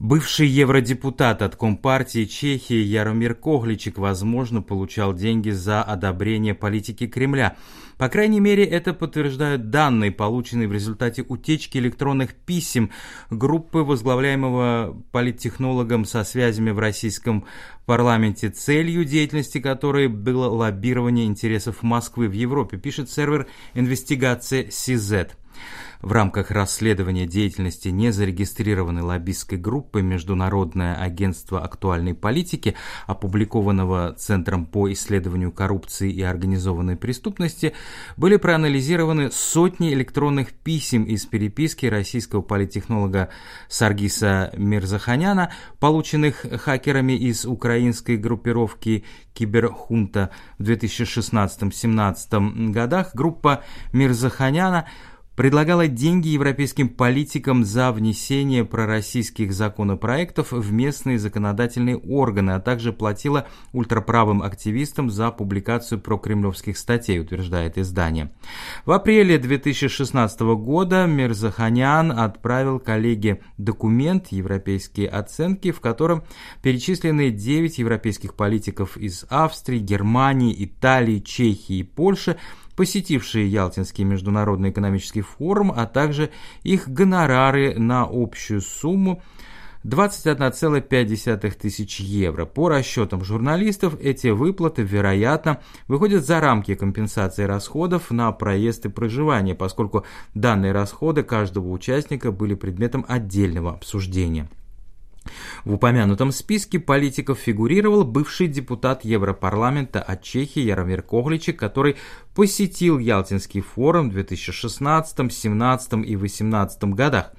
Бывший евродепутат от Компартии Чехии Яромир Когличик, возможно, получал деньги за одобрение политики Кремля. По крайней мере, это подтверждают данные, полученные в результате утечки электронных писем группы, возглавляемого политтехнологом со связями в российском парламенте, целью деятельности которой было лоббирование интересов Москвы в Европе, пишет сервер инвестигация CZ. В рамках расследования деятельности незарегистрированной лоббистской группы Международное агентство актуальной политики, опубликованного Центром по исследованию коррупции и организованной преступности, были проанализированы сотни электронных писем из переписки российского политтехнолога Саргиса Мирзаханяна, полученных хакерами из украинской группировки Киберхунта в 2016-17 годах. Группа Мирзаханяна предлагала деньги европейским политикам за внесение пророссийских законопроектов в местные законодательные органы, а также платила ультраправым активистам за публикацию прокремлевских статей, утверждает издание. В апреле 2016 года Мирзаханян отправил коллеге документ «Европейские оценки», в котором перечислены 9 европейских политиков из Австрии, Германии, Италии, Чехии и Польши, посетившие Ялтинский международный экономический форум, а также их гонорары на общую сумму 21,5 тысяч евро. По расчетам журналистов, эти выплаты, вероятно, выходят за рамки компенсации расходов на проезд и проживание, поскольку данные расходы каждого участника были предметом отдельного обсуждения. В упомянутом списке политиков фигурировал бывший депутат Европарламента от Чехии Яромир Когличек, который посетил Ялтинский форум в 2016, 2017 и 2018 годах.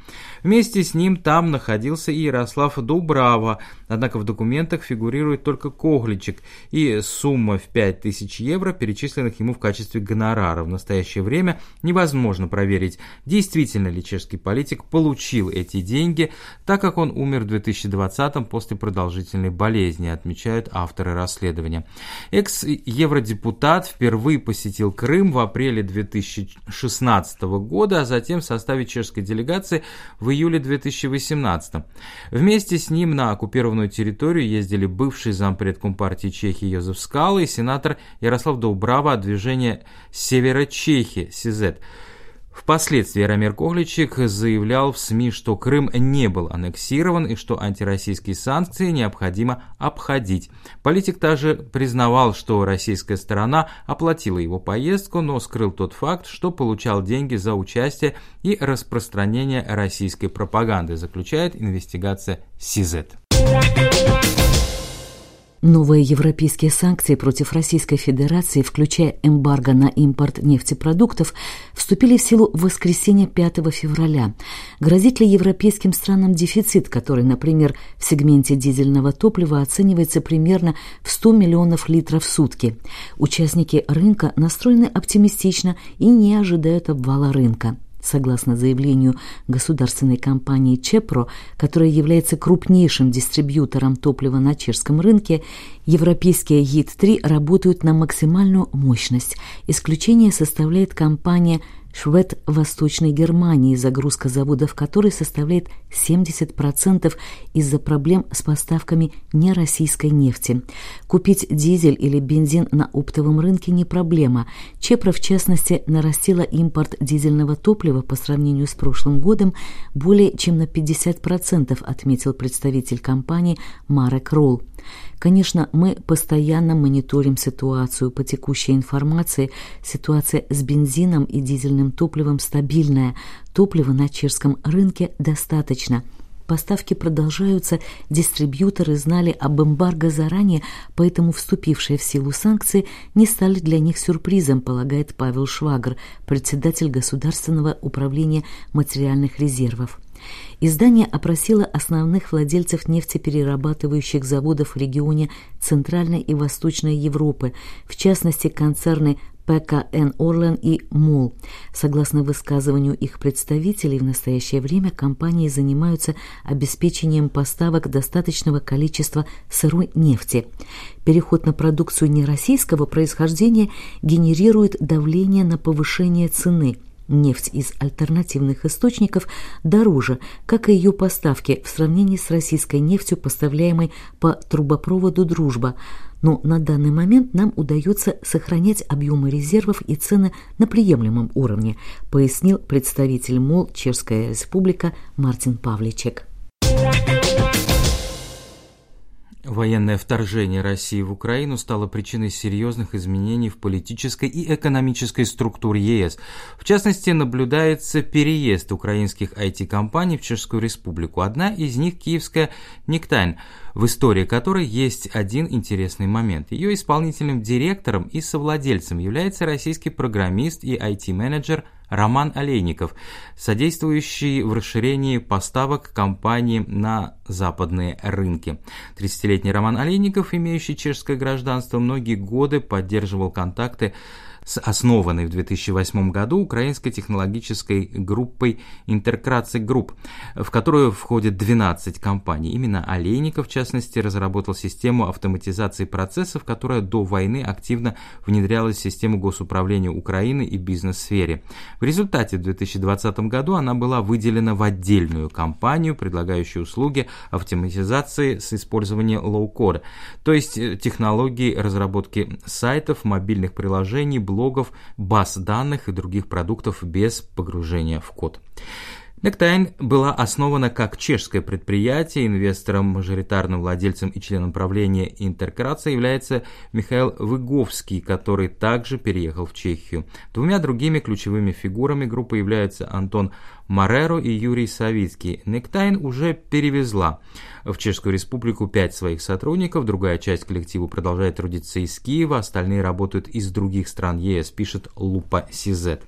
Вместе с ним там находился и Ярослав Дубрава, однако в документах фигурирует только Когличек и сумма в 5000 евро, перечисленных ему в качестве гонорара. В настоящее время невозможно проверить, действительно ли чешский политик получил эти деньги, так как он умер в 2020 после продолжительной болезни, отмечают авторы расследования. Экс-евродепутат впервые посетил Крым в апреле 2016 года, а затем в составе чешской делегации в июле 2018. Вместе с ним на оккупированную территорию ездили бывший зампред Компартии Чехии Йозеф Скала и сенатор Ярослав Доубрава от движения «Севера Чехии» СИЗЕТ. Впоследствии Рамир Когличик заявлял в СМИ, что Крым не был аннексирован и что антироссийские санкции необходимо обходить. Политик также признавал, что российская сторона оплатила его поездку, но скрыл тот факт, что получал деньги за участие и распространение российской пропаганды, заключает инвестигация СИЗЕТ. Новые европейские санкции против Российской Федерации, включая эмбарго на импорт нефтепродуктов, вступили в силу в воскресенье 5 февраля. Грозит ли европейским странам дефицит, который, например, в сегменте дизельного топлива оценивается примерно в 100 миллионов литров в сутки? Участники рынка настроены оптимистично и не ожидают обвала рынка. Согласно заявлению государственной компании «Чепро», которая является крупнейшим дистрибьютором топлива на чешском рынке, европейские ГИД-3 работают на максимальную мощность. Исключение составляет компания Швед Восточной Германии, загрузка заводов которой составляет 70% из-за проблем с поставками нероссийской нефти. Купить дизель или бензин на оптовом рынке не проблема. Чепра, в частности, нарастила импорт дизельного топлива по сравнению с прошлым годом более чем на 50%, отметил представитель компании Марек Ролл. Конечно, мы постоянно мониторим ситуацию. По текущей информации ситуация с бензином и дизельным топливом стабильная. Топлива на чешском рынке достаточно. Поставки продолжаются, дистрибьюторы знали об эмбарго заранее, поэтому вступившие в силу санкции не стали для них сюрпризом, полагает Павел Швагр, председатель Государственного управления материальных резервов. Издание опросило основных владельцев нефтеперерабатывающих заводов в регионе Центральной и Восточной Европы, в частности концерны ПКН «Орлен» и МОЛ. Согласно высказыванию их представителей, в настоящее время компании занимаются обеспечением поставок достаточного количества сырой нефти. Переход на продукцию нероссийского происхождения генерирует давление на повышение цены – нефть из альтернативных источников дороже, как и ее поставки в сравнении с российской нефтью, поставляемой по трубопроводу «Дружба», но на данный момент нам удается сохранять объемы резервов и цены на приемлемом уровне, пояснил представитель МОЛ Чешская Республика Мартин Павличек. Военное вторжение России в Украину стало причиной серьезных изменений в политической и экономической структуре ЕС. В частности, наблюдается переезд украинских IT-компаний в Чешскую Республику. Одна из них киевская «Никтайн», в истории которой есть один интересный момент. Ее исполнительным директором и совладельцем является российский программист и IT-менеджер Роман Олейников, содействующий в расширении поставок компании на западные рынки. 30-летний Роман Олейников, имеющий чешское гражданство, многие годы поддерживал контакты с основанной в 2008 году украинской технологической группой Intecracy Group, в которую входит 12 компаний. Именно Олейников, в частности, разработал систему автоматизации процессов, которая до войны активно внедрялась в систему госуправления Украины и бизнес-сфере. В результате в 2020 году она была выделена в отдельную компанию, предлагающую услуги автоматизации с использованием low-code а, то есть э, технологии разработки сайтов, мобильных приложений, блогов, баз данных и других продуктов без погружения в код. Нектайн была основана как чешское предприятие, инвестором, мажоритарным владельцем и членом правления Интеркраца является Михаил Выговский, который также переехал в Чехию. Двумя другими ключевыми фигурами группы являются Антон Мареро и Юрий Савицкий. Нектайн уже перевезла в Чешскую республику пять своих сотрудников, другая часть коллектива продолжает трудиться из Киева, остальные работают из других стран ЕС, пишет Лупа Сизет.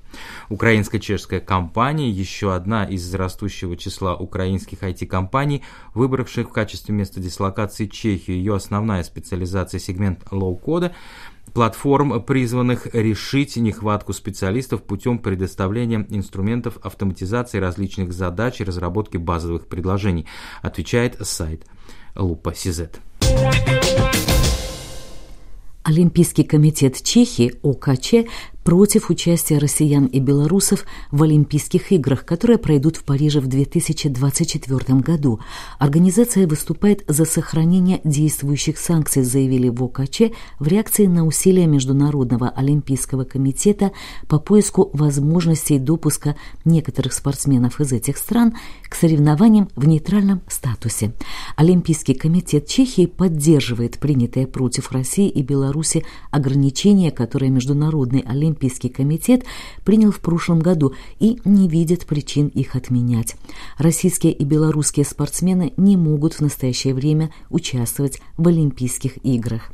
Украинско-чешская компания, еще одна из растущего числа украинских IT-компаний, выбравших в качестве места дислокации Чехию. Ее основная специализация сегмент low-code – платформ, призванных решить нехватку специалистов путем предоставления инструментов автоматизации различных задач и разработки базовых предложений, отвечает сайт Lupa.cz. Олимпийский комитет Чехии ОКЧ против участия россиян и белорусов в Олимпийских играх, которые пройдут в Париже в 2024 году. Организация выступает за сохранение действующих санкций, заявили в ОКЧ в реакции на усилия Международного Олимпийского комитета по поиску возможностей допуска некоторых спортсменов из этих стран к соревнованиям в нейтральном статусе. Олимпийский комитет Чехии поддерживает принятые против России и Беларуси ограничения, которые Международный Олимпийский Олимпийский комитет принял в прошлом году и не видит причин их отменять. Российские и белорусские спортсмены не могут в настоящее время участвовать в Олимпийских играх.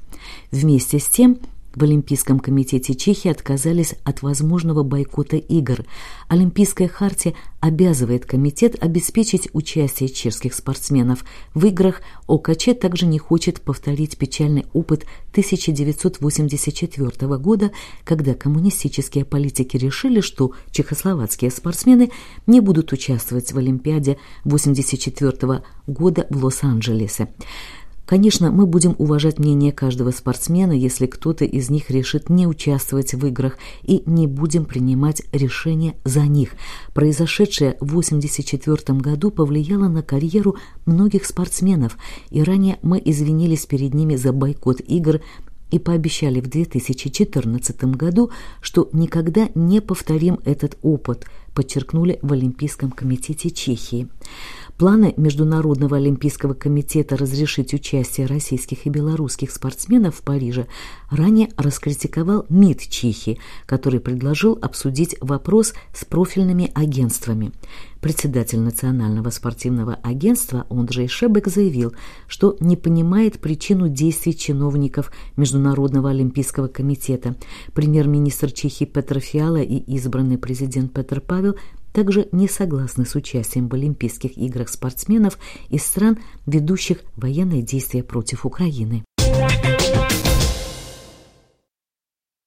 Вместе с тем, в Олимпийском комитете Чехии отказались от возможного бойкота игр. Олимпийская хартия обязывает комитет обеспечить участие чешских спортсменов в играх. ОКЧ также не хочет повторить печальный опыт 1984 года, когда коммунистические политики решили, что чехословацкие спортсмены не будут участвовать в Олимпиаде 1984 года в Лос-Анджелесе. Конечно, мы будем уважать мнение каждого спортсмена, если кто-то из них решит не участвовать в играх, и не будем принимать решения за них. Произошедшее в 1984 году повлияло на карьеру многих спортсменов, и ранее мы извинились перед ними за бойкот игр и пообещали в 2014 году, что никогда не повторим этот опыт, подчеркнули в Олимпийском комитете Чехии. Планы Международного олимпийского комитета разрешить участие российских и белорусских спортсменов в Париже ранее раскритиковал МИД Чехии, который предложил обсудить вопрос с профильными агентствами. Председатель Национального спортивного агентства Андрей Шебек заявил, что не понимает причину действий чиновников Международного олимпийского комитета. Премьер-министр Чехии Петр Фиала и избранный президент Петр Павел также не согласны с участием в Олимпийских играх спортсменов из стран, ведущих военные действия против Украины.